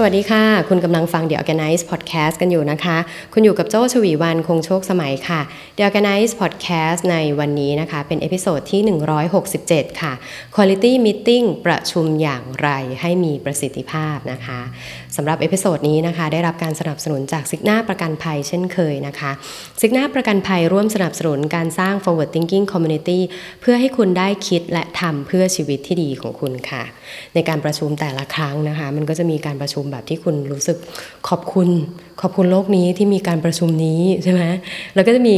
สวัสดีค่ะ คุณกำลังฟัง The Organice Podcast กันอยู่นะคะ คุณอยู่กับโจ้ชวีวันคงโชคสมัยค่ะ The Organice Podcast ในวันนี้นะคะ เป็น episode ที่ 167 ค่ะ Quality Meeting ประชุมอย่างไรให้มีประสิทธิภาพนะคะสำหรับ episode นี้นะคะ ได้รับการสนับสนุนจากซิกนาประกันภัยเช่นเคยนะคะซิกนาประกันภัยร่วมสนับสนุนการสร้าง forward thinking community เพื่อให้คุณได้คิดและทำเพื่อชีวิตที่ดีของคุณค่ะ ในการประชุมแต่ละครั้งนะคะ มันก็จะมีการประชุมแบบที่คุณรู้สึกขอบคุณ ขอบคุณโลกนี้ที่มีการประชุมนี้ใช่ไหมแล้วก็จะมี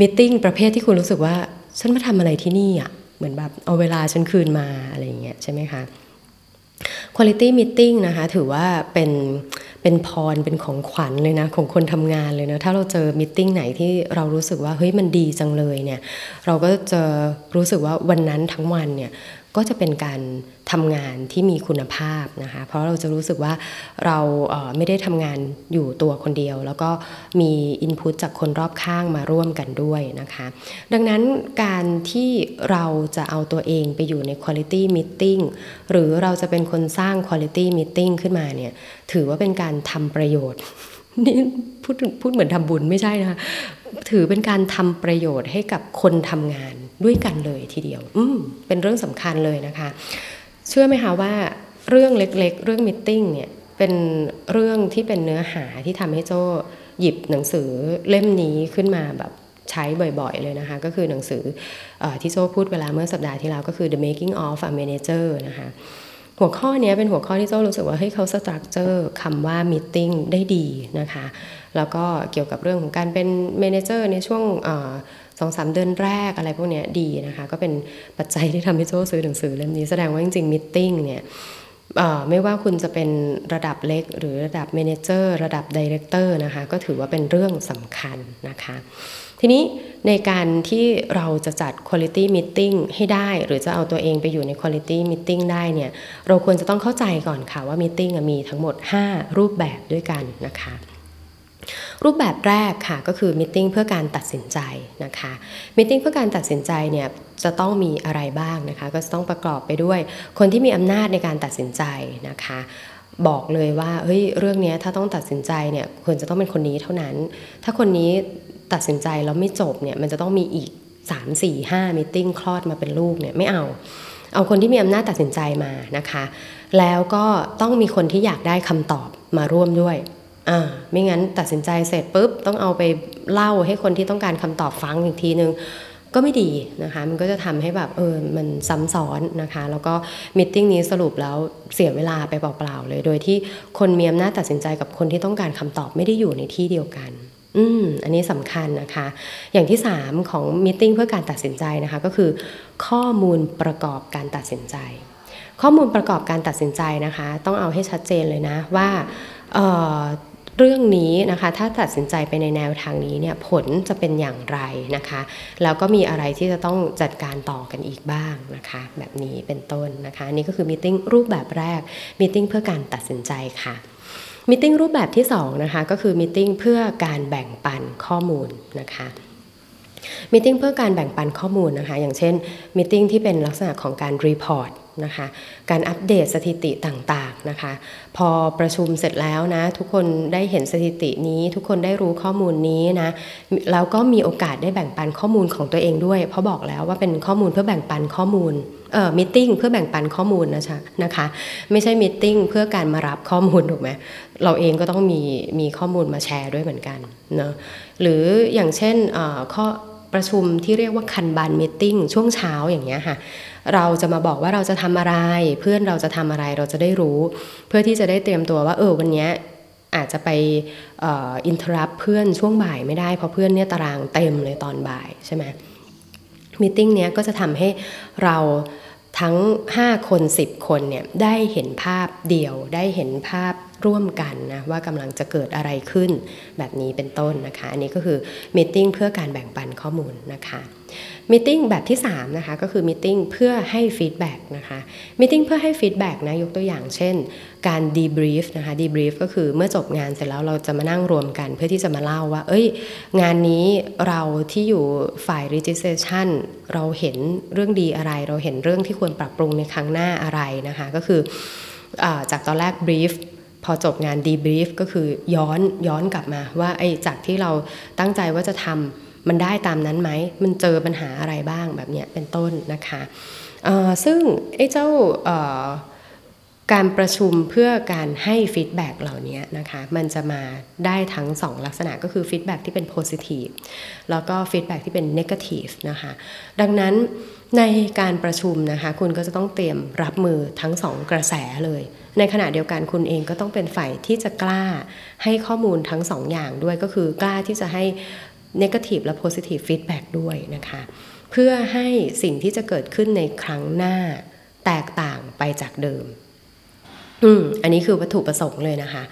มิ팅ประเภทที่คุณรู้สึกว่าฉันมาทำอะไรที่นี่อะเหมือนแบบเอาเวลาฉันคืนมาอะไรอย่างเงี้ยใช่ไหมคะ Quality Meeting นะคะถือว่าเป็นเป็นพรเป็นของขวัญเลยนะของคนทำงานเลยนะถ้าเราเจอมิ팅ไหนที่เรารู้สึกว่าเฮ้ยมันดีจังเลยเนี่ยเราก็จะรู้สึกว่าวันนั้นทั้งวันเนี่ย ก็จะเป็นการทำงานที่มีคุณภาพนะคะ เพราะเราจะรู้สึกว่าเราไม่ได้ทำงานอยู่ตัวคนเดียว แล้วก็มีอินพุตจากคนรอบข้างมาร่วมกันด้วยนะคะ ดังนั้นการที่เราจะเอาตัวเองไปอยู่ใน Quality Meeting หรือเราจะเป็นคนสร้าง Quality Meeting ขึ้นมาเนี่ยถือว่าเป็นการทำประโยชน์นี่พูดพูดเหมือนทำบุญไม่ใช่นะคะถือเป็นการทำประโยชน์ให้กับคนทำงาน ด้วยกันเลยทีเดียว อืมเป็นเรื่องสำคัญเลยนะคะ เชื่อไหมคะว่าเรื่องเล็กๆ เรื่องมิ팅เนี่ยเป็นเรื่องที่เป็นเนื้อหาที่ทำให้โจหยิบหนังสือเล่มนี้ขึ้นมาแบบใช้บ่อยๆ เลยนะคะ ก็คือหนังสืออที่โจพูดเวลาเมื่อสัปดาห์ที่แล้วก็คือ The Making of a Manager นะคะหัวข้อนี้เป็นหัวข้อที่โจรู้สึกว่าให้เขา structure คำว่า meeting ได้ดีนะคะ แล้วก็เกี่ยวกับเรื่องของการเป็น manager ในช่วง สองสามเดือนแรกอะไรพวกนี้ดีนะคะ ก็เป็นปัจจัยที่ทำให้โจ้ซื้อหนังสือเล่มนี้แสดงว่าจริงๆ meeting เนี่ยไม่ว่าคุณจะเป็นระดับเล็ก หรือระดับ manager ระดับ director นะคะก็ถือว่าเป็นเรื่องสำคัญนะคะ ทีนี้ในการที่เราจะจัด Quality Meeting ให้ได้ หรือจะเอาตัวเองไปอยู่ใน Quality Meeting ได้เนี่ยเราควรจะต้องเข้าใจก่อนค่ะว่า Meeting มีทั้งหมด 5 รูปแบบด้วยกันนะคะ รูปแบบแรกค่ะก็คือมิ팅เพื่อการตัดสินใจนะคะมิ팅เพื่อการตัดสินใจเนี่ยจะต้องมีอะไรบ้างนะคะก็จะต้องประกอบไปด้วย คนที่มีอำนาจในการตัดสินใจนะคะ บอกเลยว่าเฮ้ยเรื่องนี้ถ้าต้องตัดสินใจเนี่ยควรจะต้องเป็นคนนี้เท่านั้น ถ้าคนนี้ตัดสินใจแล้วไม่จบเนี่ยมันจะต้องมีอีก 3 4 5มิ팅คลอดมาเป็นลูกเนี่ยไม่เอา เอาคนที่มีอำนาจตัดสินใจมานะคะ แล้วก็ต้องมีคนที่อยากได้คำตอบมาร่วมด้วย อ่าไม่งั้นตัดสินใจเสร็จปุ๊บต้องเอาไปเล่าให้คนที่ต้องการคำตอบฟังอีกทีนึงก็ไม่ดีนะคะ มันก็จะทำให้แบบเออ มันซ้ำซ้อนนะคะ แล้วก็มิ팅นี้สรุปแล้วเสียเวลาไปเปล่าๆเลย โดยที่คนมีอำนาจตัดสินใจกับคนที่ต้องการคำตอบไม่ได้อยู่ในที่เดียวกัน อืม อันนี้สำคัญนะคะ อย่างที่ 3 ของมิ팅เพื่อการตัดสินใจนะคะ ก็คือข้อมูลประกอบการตัดสินใจ ข้อมูลประกอบการตัดสินใจนะคะ ต้องเอาให้ชัดเจนเลยนะว่าเเรื่องนี้นะคะถ้าตัดสินใจไปในแนวทางนี้เนี่ยผลจะเป็นอย่างไรนะคะแล้วก็มีอะไรที่จะต้องจัดการต่อกันอีกบ้างนะคะแบบนี้เป็นต้นนะคะนี่ก็คือมีติ้งรูปแบบแรกmeeting เพื่อการตัดสินใจค่ะ meeting รูปแบบที่2นะคะก็คือ meeting เพื่อการแบ่งปันข้อมูลนะคะ meeting เพื่อการแบ่งปันข้อมูลนะคะอย่างเช่น meeting ที่เป็นลักษณะของการรีพอร์ต นะคะการอัปเดตสถิติต่างๆนะคะ พอประชุมเสร็จแล้วนะ ทุกคนได้เห็นสถิตินี้ ทุกคนได้รู้ข้อมูลนี้นะแล้วก็มีโอกาสได้แบ่งปันข้อมูลของตัวเองด้วย เพราะบอกแล้วว่าเป็นข้อมูลเพื่อแบ่งปันข้อมูลเอ่อมิ팅เพื่อแบ่งปันข้อมูลนะนะคะ ไม่ใช่มิ팅เพื่อการมารับข้อมูลถูกไหมเราเองก็ต้องมีมีข้อมูลมาแชร์ด้วยเหมือนกันเนาะหรืออย่างเช่นข้อประชุมที่เรียกว่าคันบันมิ팅ช่วงเช้าอย่างเงี้ยค่ะ เราจะมาบอกว่าเราจะทำอะไร เพื่อนเราจะทำอะไรเราจะได้รู้ เพื่อที่จะได้เตรียมตัวว่าเออวันนี้อาจจะไปอินทรับเพื่อนช่วงบ่ายไม่ได้เพราะเพื่อนเนี่ยตารางเต็มเลยตอนบ่ายใช่ไหมmeeting เนี้ยก็จะทำให้เราทั้ง 5 คน 10 คนเนี่ยได้เห็นภาพเดียวได้เห็นภาพ ร่วมกันนะว่ากำลังจะเกิดอะไรขึ้นแบบนี้เป็นต้นนะคะ อันนี้ก็คือมีติ้งเพื่อการแบ่งปันข้อมูลนะคะมิ팅แบบที่3นะคะก็คือมิ팅เพื่อให้ฟีดแบ็กนะคะมิ팅เพื่อให้ฟีดแบ็กนะยกตัวอย่างเช่น การดีบรีฟนะคะดีบรีฟก็คือเมื่อจบงานเสร็จแล้วเราจะมานั่งรวมกัน เพื่อที่จะมาเล่าว่า เอ้ย งานนี้เราที่อยู่ฝ่าย registration เราเห็นเรื่องดีอะไร เราเห็นเรื่องที่ควรปรับปรุงในครั้งหน้าอะไรนะคะก็คืออจากตอนแรกบรีฟ พอจบงาน debrief ก็คือย้อนย้อนกลับมาว่าไอ้จากที่เราตั้งใจว่าจะทำมันได้ตามนั้นไหม มันเจอปัญหาอะไรบ้างแบบเนี้ยเป็นต้นนะคะซึ่งไอ้เจ้าการประชุมเพื่อการให้ feedback เหล่านี้นะคะมันจะมาได้ทั้ง 2 ลักษณะก็คือ feedback ที่เป็น positive แล้วก็ feedback ที่เป็น negative นะคะดังนั้น ในการประชุมนะคะคุณก็จะต้องเตรียมรับมือทั้ง2กระแสเลย ในขณะเดียวกันคุณเองก็ต้องเป็นฝ่ายที่จะกล้าให้ข้อมูลทั้ง2อย่างด้วยก็คือกล้าที่จะให้ negative และ positive feedback ด้วยนะคะ เพื่อให้สิ่งที่จะเกิดขึ้นในครั้งหน้าแตกต่างไปจากเดิม อืมอันนี้คือวัตถุประสงค์เลยนะคะ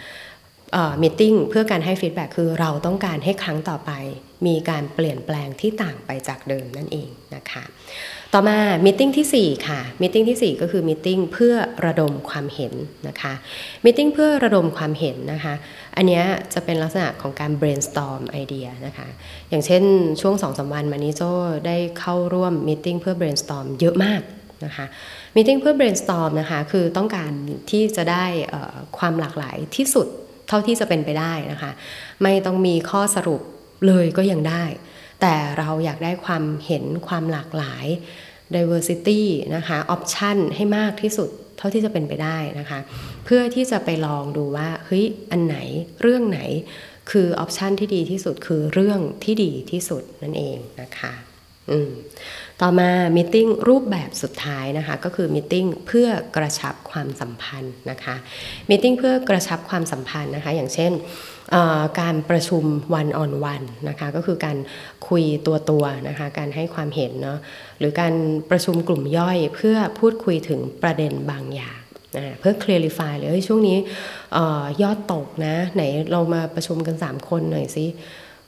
meeting เพื่อการให้ feedback คือเราต้องการให้ครั้งต่อไป มีการเปลี่ยนแปลงที่ต่างไปจากเดิมนั่นเองนะคะ ต่อมามิ팅ที่4ค่ะมิ팅ที่ 4 ก็คือมิ팅เพื่อระดมความเห็นนะคะมิ팅เพื่อระดมความเห็นนะคะอันนี้จะเป็นลักษณะของการ brainstorm ไอเดียนะคะอย่างเช่นช่วง2อสวันมานี้โจได้เข้าร่วมมิ팅เพื่อ brainstorm เยอะมากนะคะมิ팅เพื่อ brainstorm นะคะคือต้องการที่จะได้ความหลากหลายที่สุดเท่าที่จะเป็นไปได้นะคะไม่ต้องมีข้อสรุปเลยก็ยังได้ แต่เราอยากได้ความเห็นความหลากหลาย diversity นะคะ option ให้มากที่สุดเท่าที่จะเป็นไปได้นะคะ เพื่อที่จะไปลองดูว่าเฮ้ยอันไหนเรื่องไหนคือออปชันที่ดีที่สุดคือเรื่องที่ดีที่สุดนั่นเองนะคะอืมต่อมามิ팅รูปแบบสุดท้ายนะคะก็คือมิ팅เพื่อกระชับความสัมพันธ์นะคะมิ팅เพื่อกระชับความสัมพันธ์นะคะอย่างเช่น การประชุมวันออนวันนะคะก็คือการคุยตัวตัวนะคะการให้ความเห็นเนาะหรือการประชุมกลุ่มย่อยเพื่อพูดคุยถึงประเด็นบางอย่างนะเพื่อ clarify เลยเฮ้ยช่วงนี้ยอดตกนะไหนเรามาประชุมกัน 3 คนหน่อยสิ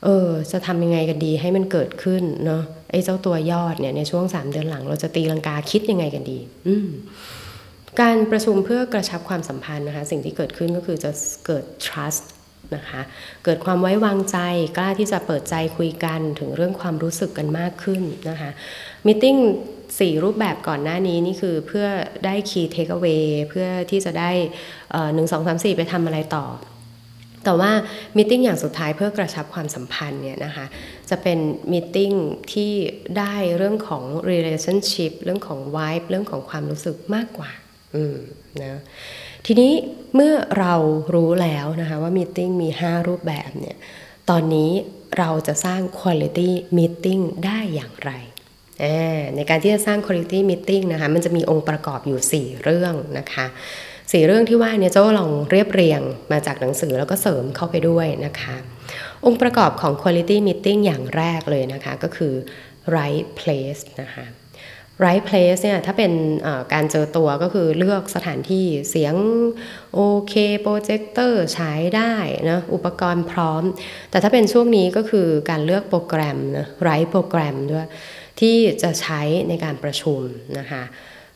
เออจะทำยังไงกันดีให้มันเกิดขึ้นเนาะไอ้เจ้าตัวยอดเนี่ยในช่วง 3 เดือนหลัง เราจะตีลังกาคิดยังไงกันดี อืมการประชุมเพื่อกระชับความสัมพันธ์นะคะสิ่งที่เกิดขึ้นก็คือจะเกิด trust นะคะเกิดความไว้วางใจกล้าที่จะเปิดใจคุยกันถึงเรื่องความรู้สึกกันมากขึ้นนะคะมิ팅สี่รูปแบบก่อนหน้านี้นี่คือเพื่อได้ key takeaway เพื่อที่จะได้หนึ่งสองสามสี่ไปทำอะไรต่อ แต่ว่ามิ팅อย่างสุดท้ายเพื่อกระชับความสัมพันธ์เนี่ยนะคะจะเป็นมิ팅ที่ได้เรื่องของ relationship เรื่องของ vibe เรื่องของความรู้สึกมากกว่าอืมนะ ทีนี้เมื่อเรารู้แล้วนะคะว่ามีติ้งมี 5 รูปแบบเนี่ยตอนนี้เราจะสร้าง quality meeting ได้อย่างไร ในการที่จะสร้าง quality meeting นะคะมันจะมีองค์ประกอบอยู่ 4 เรื่องนะคะสี่เรื่องที่ว่าเนี่ยเจ้าลองเรียบเรียงมาจากหนังสือแล้วก็เสริมเข้าไปด้วยนะคะ องค์ประกอบของ quality meeting อย่างแรกเลยนะคะ ก็คือ right place นะคะ right place เนี่ยถ้าเป็นการเจอตัวก็คือเลือกสถานที่เสียงโอเคโปรเจคเตอร์ใช้ได้นะอุปกรณ์พร้อม แต่ถ้าเป็นช่วงนี้ก็คือการเลือกโปรแกรมนะไรโปรแกรมด้วย ที่จะใช้ในการประชุมนะคะ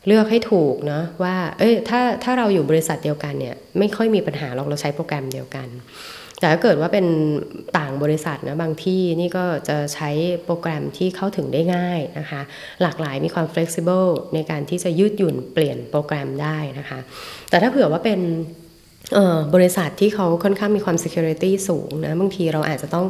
เลือกให้ถูกเนาะว่าเอ้ยถ้าถ้าเราอยู่บริษัทเดียวกันเนี่ยไม่ค่อยมีปัญหาเราเราใช้โปรแกรมเดียวกัน แต่ถ้าเกิดว่าเป็นต่างบริษัทนะบางที่นี่ก็จะใช้โปรแกรมที่เข้าถึงได้ง่ายนะคะ หลากหลายมีความ flexible ในการที่จะยืดหยุ่นเปลี่ยนโปรแกรมได้นะคะ แต่ถ้าเผื่อว่าเป็น บริษัทที่เขาค่อนข้างมีความ security สูงนะบางทีเราอาจจะต้อง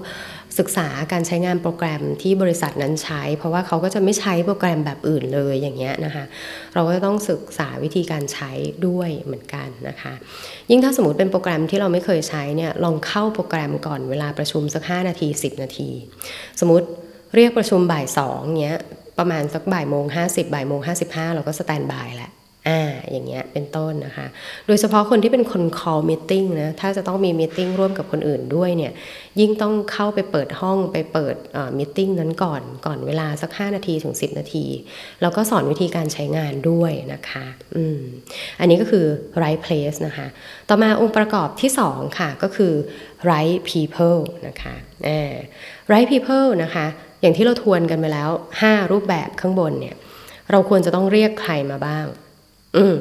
ศึกษาการใช้งานโปรแกรมที่บริษัทนั้นใช้ เพราะว่าเขาก็จะไม่ใช้โปรแกรมแบบอื่นเลยอย่างเงี้ยนะคะ เราก็ต้องศึกษาวิธีการใช้ด้วยเหมือนกันนะคะ ยิ่งถ้าสมมติเป็นโปรแกรมที่เราไม่เคยใช้เนี่ยลองเข้าโปรแกรมก่อนเวลาประชุมสัก 5 นาที 10 นาที สมมติเรียกประชุมบ่ายสองเงี้ยประมาณสักบ่ายโมงห้าสิบบ่ายโมงห้าสิบห้าเราก็สแตนบายแหละ อ่าอย่างเงี้ยเป็นต้นนะคะ โดยเฉพาะคนที่เป็นคน call meeting นะถ้าจะต้องมี meeting ร่วมกับคนอื่นด้วยเนี่ยยิ่งต้องเข้าไปเปิดห้องไปเปิด meeting นั้นก่อนก่อนเวลาสัก 5 นาทีถึง 10 นาที แล้วก็สอนวิธีการใช้งานด้วยนะคะอืมอันนี้ก็คือ right place นะคะ ต่อมาองค์ประกอบที่ 2 ค่ะก็คือ right people นะคะเออ right people นะคะอย่างที่เราทวนกันไปแล้ว 5 รูปแบบข้างบนเนี่ยเราควรจะต้องเรียกใครมาบ้าง อืม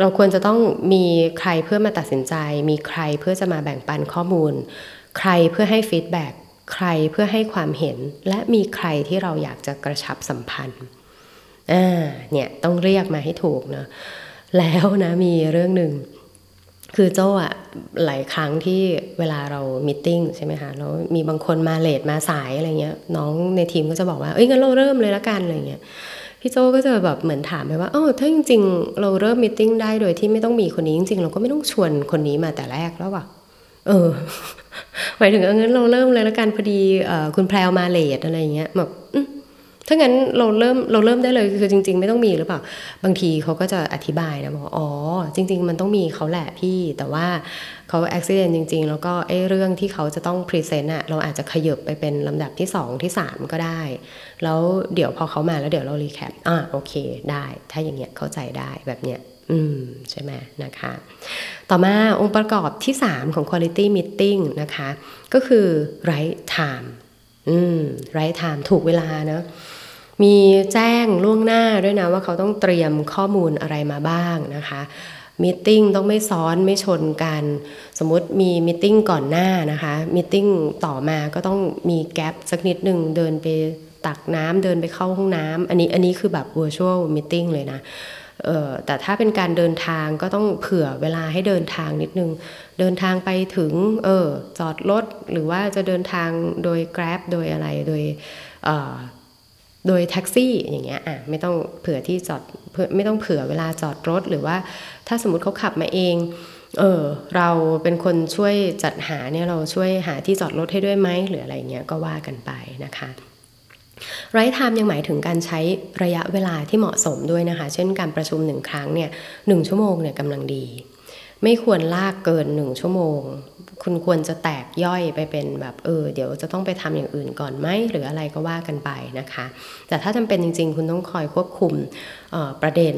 เราควรจะต้องมีใครเพื่อมาตัดสินใจ มีใครเพื่อจะมาแบ่งปันข้อมูล ใครเพื่อให้ feedback ใครเพื่อให้ความเห็น และมีใครที่เราอยากจะกระชับสัมพันธ์อ่าเนี่ยต้องเรียกมาให้ถูกนะแล้วนะมีเรื่องหนึ่งคือโจ้อะหลายครั้งที่เวลาเรา meeting ใช่ไหมคะแล้วมีบางคนมา late มาสายอะไรเงี้ยน้องในทีมก็จะบอกว่าเอ้ยงั้นเราเริ่มเลยละกันอะไรเงี้ย พี่โจก็จะแบบเหมือนถามไปว่าเออถ้าจริง ๆ เราเริ่ม meeting ได้โดยที่ไม่ต้องมีคนนี้จริง ๆ เราก็ไม่ต้องชวนคนนี้มาแต่แรกแล้วว่ะเออหมายถึงเอองั้นเราเริ่มเลยละกันพอดีคุณแพรวมา late อะไรเงี้ยแบบถ้างั้นเราเริ่มเราเริ่มได้เลยคือจริง ๆ ไม่ต้องมีหรือเปล่าบางทีเขาก็จะอธิบายนะบอกอ๋อจริง ๆ มันต้องมีเขาแหละพี่ แต่ว่าเขาอุบัติเหตุจริง ๆ แล้วก็ไอ้เรื่องที่เขาจะต้อง present อะเราอาจจะขยับไปเป็นลำดับที่ 2 ที่ 3 ก็ได้ แล้วเดี๋ยวพอเขามาแล้วเดี๋ยวเรา recap อ่าโอเคได้ ถ้าอย่างเงี้ยเข้าใจได้แบบเนี้ยอืมใช่ไหมนะคะ ต่อมาองค์ประกอบที่ 3 ของ quality meeting นะคะ ก็คือ right time อืม right time ถูกเวลาเนะมีแจ้งล่วงหน้าด้วยนะว่าเขาต้องเตรียมข้อมูลอะไรมาบ้างนะคะ meeting ต้องไม่ซ้อนไม่ชนกัน สมมติมี meeting ก่อนหน้านะคะ meetingต่อมาก็ต้องมีแกลบสักนิดหนึ่งเดินไป ตักน้ำเดินไปเข้าห้องน้ำอันนี้อันนี้คือแบบ virtual meeting เลยนะแต่ถ้าเป็นการเดินทางก็ต้องเผื่อเวลาให้เดินทางนิดนึง เดินทางไปถึงเออจอดรถหรือว่าจะเดินทางโดย Grab โดยอะไรโดยโดยแท็กซี่อย่างเงี้ยอะไม่ต้องเผื่อที่จอดไม่ต้องเผื่อเวลาจอดรถ หรือว่าถ้าสมมติเขาขับมาเองเออเราเป็นคนช่วยจัดหาเนี่ยเราช่วยหาที่จอดรถให้ด้วยไหมหรืออะไรเงี้ยก็ว่ากันไปนะคะ ไรท์ไทม์ยังหมายถึงการใช้ระยะเวลาที่เหมาะสมด้วยนะคะ เช่นการประชุมหนึ่งครั้งเนี่ยหนึ่งชั่วโมงเนี่ยกำลังดี ไม่ควรลากเกินหนึ่งชั่วโมง คุณควรจะแตกย่อยไปเป็นแบบเออเดี๋ยวจะต้องไปทำอย่างอื่นก่อนไหมหรืออะไรก็ว่ากันไปนะคะ แต่ถ้าจำเป็นจริง ๆ คุณต้องคอยควบคุมประเด็น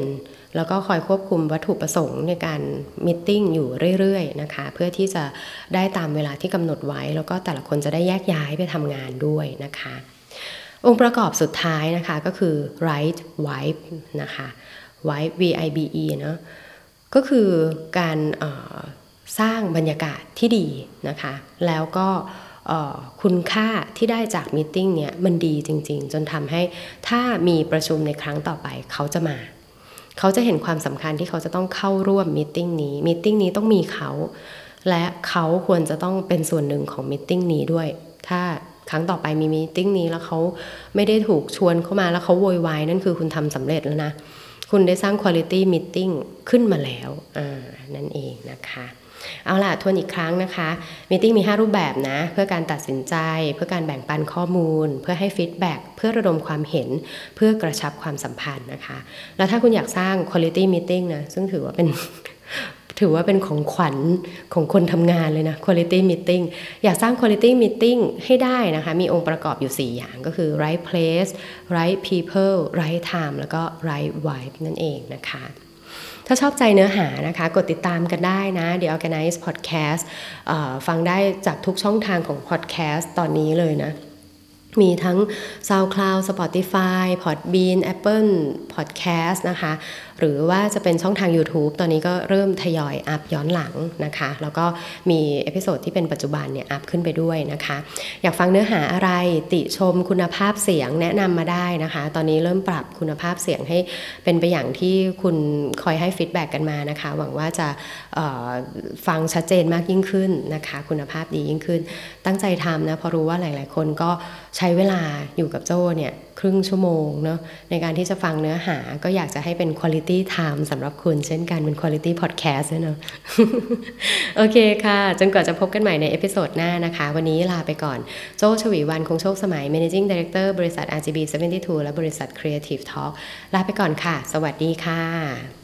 แล้วก็คอยควบคุมวัตถุประสงค์ในการมิ팅อยู่เรื่อยๆนะคะเพื่อที่จะได้ตามเวลาที่กำหนดไว้ แล้วก็แต่ละคนจะได้แยกย้ายไปทำงานด้วยนะคะ องค์ประกอบสุดท้ายนะคะก็คือ right vibe นะคะ vibe v i b e เนาะก็คือการสร้างบรรยากาศที่ดีนะคะ แล้วก็คุณค่าที่ได้จากมีติ้งเนี่ยมันดีจริง ๆ จนทำให้ถ้ามีประชุมในครั้งต่อไปเขาจะมา เขาจะเห็นความสำคัญที่เขาจะต้องเข้าร่วม meeting นี้ meeting นี้ต้องมีเขา และเขาควรจะต้องเป็นส่วนหนึ่งของ meeting นี้ด้วย ถ้า ครั้งต่อไปมี meeting นี้แล้วเขาไม่ได้ถูกชวนเข้ามาแล้วเขาโวยวายนั่นคือคุณทำสำเร็จแล้วนะ คุณได้สร้าง quality meeting ขึ้นมาแล้วนั่นเองนะคะเอาล่ะทวนอีกครั้งนะคะ meeting มี 5 รูปแบบนะ เพื่อการตัดสินใจ เพื่อการแบ่งปันข้อมูล เพื่อให้ฟีดแบ็กเพื่อระดมความเห็น เพื่อกระชับความสัมพันธ์นะคะ แล้วถ้าคุณอยากสร้าง quality meeting นะ ซึ่งถือว่าเป็น ถือว่าเป็นของขวัญของคนทำงานเลยนะ quality meeting อยากสร้าง quality meeting ให้ได้นะคะ มีองค์ประกอบอยู่ 4 อย่างก็คือ right place right people right time แล้วก็ right vibe นั่นเองนะคะถ้าชอบใจเนื้อหานะคะ กดติดตามกันได้นะ The Organize Podcast ฟังได้จากทุกช่องทางของ podcast ตอนนี้เลยนะ มีทั้ง SoundCloud Spotify Podbean Apple Podcast นะคะ หรือว่าจะเป็นช่องทาง YouTube ตอนนี้ก็เริ่มทยอยอัพย้อนหลังนะคะ แล้วก็มี episode ที่เป็นปัจจุบันเนี่ยอัพขึ้นไปด้วยนะคะ อยากฟังเนื้อหาอะไรติชมคุณภาพเสียงแนะนำมาได้นะคะ ตอนนี้เริ่มปรับคุณภาพเสียงให้เป็นไปอย่างที่คุณคอยให้ feedback กันมานะคะ หวังว่าจะฟังชัดเจนมากยิ่งขึ้นนะคะ คุณภาพดียิ่งขึ้น ตั้งใจทำนะเพราะรู้ว่าหลาย ๆ คนก็ใช้เวลาอยู่กับโจ้เนี่ย ครึ่งชั่วโมงเนาะในการที่จะฟังเนื้อหาก็อยากจะให้เป็น quality time สำหรับคุณเช่นกันเป็น quality podcast เนาะโอเคค่ะ จนกว่าจะพบกันใหม่ใน episode หน้านะคะ วันนี้ลาไปก่อน โจ ฉวีวรรณ คงโชคสมัย managing director บริษัท RGB 72 และบริษัท Creative Talk ลาไปก่อนค่ะ สวัสดีค่ะ